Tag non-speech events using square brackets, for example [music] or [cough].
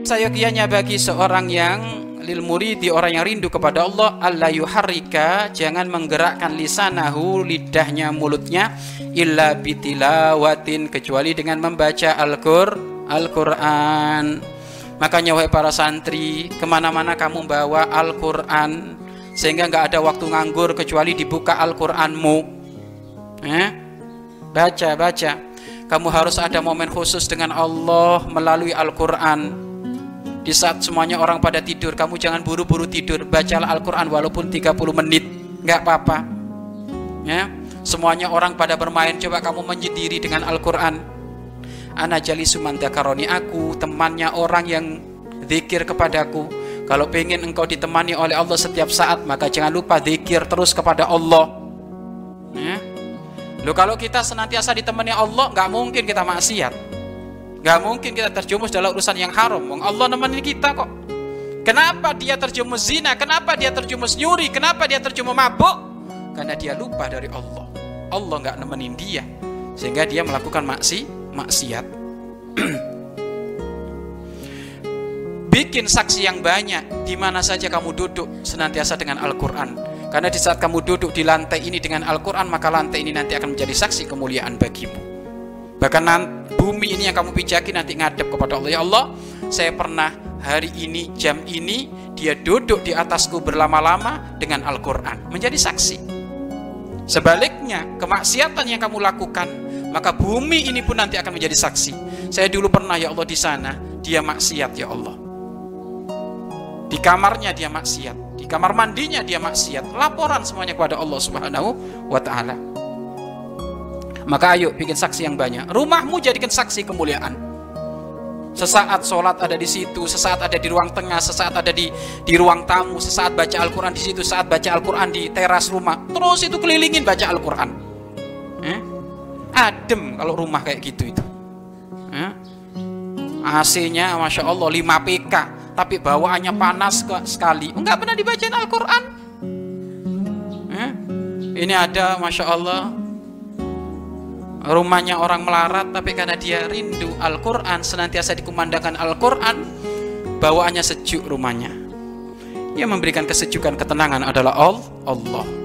Sayogianya bagi seorang yang lil muridi orang yang rindu kepada Allah Allah yuharrika jangan menggerakkan lisanahu lidahnya mulutnya illa bitilawatin kecuali dengan membaca Al-Qur Al-Quran. Makanya wahai para santri ke mana-mana kamu bawa Al-Quran sehingga nggak ada waktu nganggur kecuali dibuka Al-Quranmu. Eh? baca baca. Kamu harus ada momen khusus dengan Allah melalui Al-Quran di saat semuanya orang pada tidur, kamu jangan buru-buru tidur. Bacalah Al-Quran walaupun 30 menit. Nggak apa-apa. Ya, semuanya orang pada bermain. Coba kamu menyendiri dengan Al-Quran. Ana jali sumandakaroni aku, temannya orang yang zikir kepadaku. Kalau pengen engkau ditemani oleh Allah setiap saat, maka jangan lupa zikir terus kepada Allah. Ya. Loh kalau kita senantiasa ditemani Allah, nggak mungkin kita maksiat. Gak mungkin kita terjumus dalam urusan yang haram. Wong Allah nemenin kita kok. Kenapa dia terjumus zina? Kenapa dia terjumus nyuri? Kenapa dia terjumus mabuk? Karena dia lupa dari Allah. Allah nggak nemenin dia, sehingga dia melakukan maksi maksiat. [clears throat] Bikin saksi yang banyak di mana saja kamu duduk senantiasa dengan Al-Quran. Karena di saat kamu duduk di lantai ini dengan Al-Quran, maka lantai ini nanti akan menjadi saksi kemuliaan bagimu. Bahkan bumi ini yang kamu pijaki nanti ngadep kepada Allah. Ya Allah, saya pernah hari ini, jam ini, dia duduk di atasku berlama-lama dengan Al-Quran. Menjadi saksi. Sebaliknya, kemaksiatan yang kamu lakukan, maka bumi ini pun nanti akan menjadi saksi. Saya dulu pernah, ya Allah, di sana, dia maksiat, ya Allah. Di kamarnya dia maksiat, di kamar mandinya dia maksiat. Laporan semuanya kepada Allah Subhanahu wa taala. Maka ayo bikin saksi yang banyak. Rumahmu jadikan saksi kemuliaan. Sesaat sholat ada di situ, sesaat ada di ruang tengah, sesaat ada di di ruang tamu, sesaat baca Al-Quran di situ, saat baca Al-Quran di teras rumah. Terus itu kelilingin baca Al-Quran. Eh? Adem kalau rumah kayak gitu itu. Eh? AC-nya Masya Allah 5 PK Tapi bawaannya panas sekali Enggak pernah dibacain Al-Quran eh? Ini ada Masya Allah rumahnya orang melarat tapi karena dia rindu Al-Quran senantiasa dikumandangkan Al-Quran bawaannya sejuk rumahnya. Yang memberikan kesejukan ketenangan adalah Allah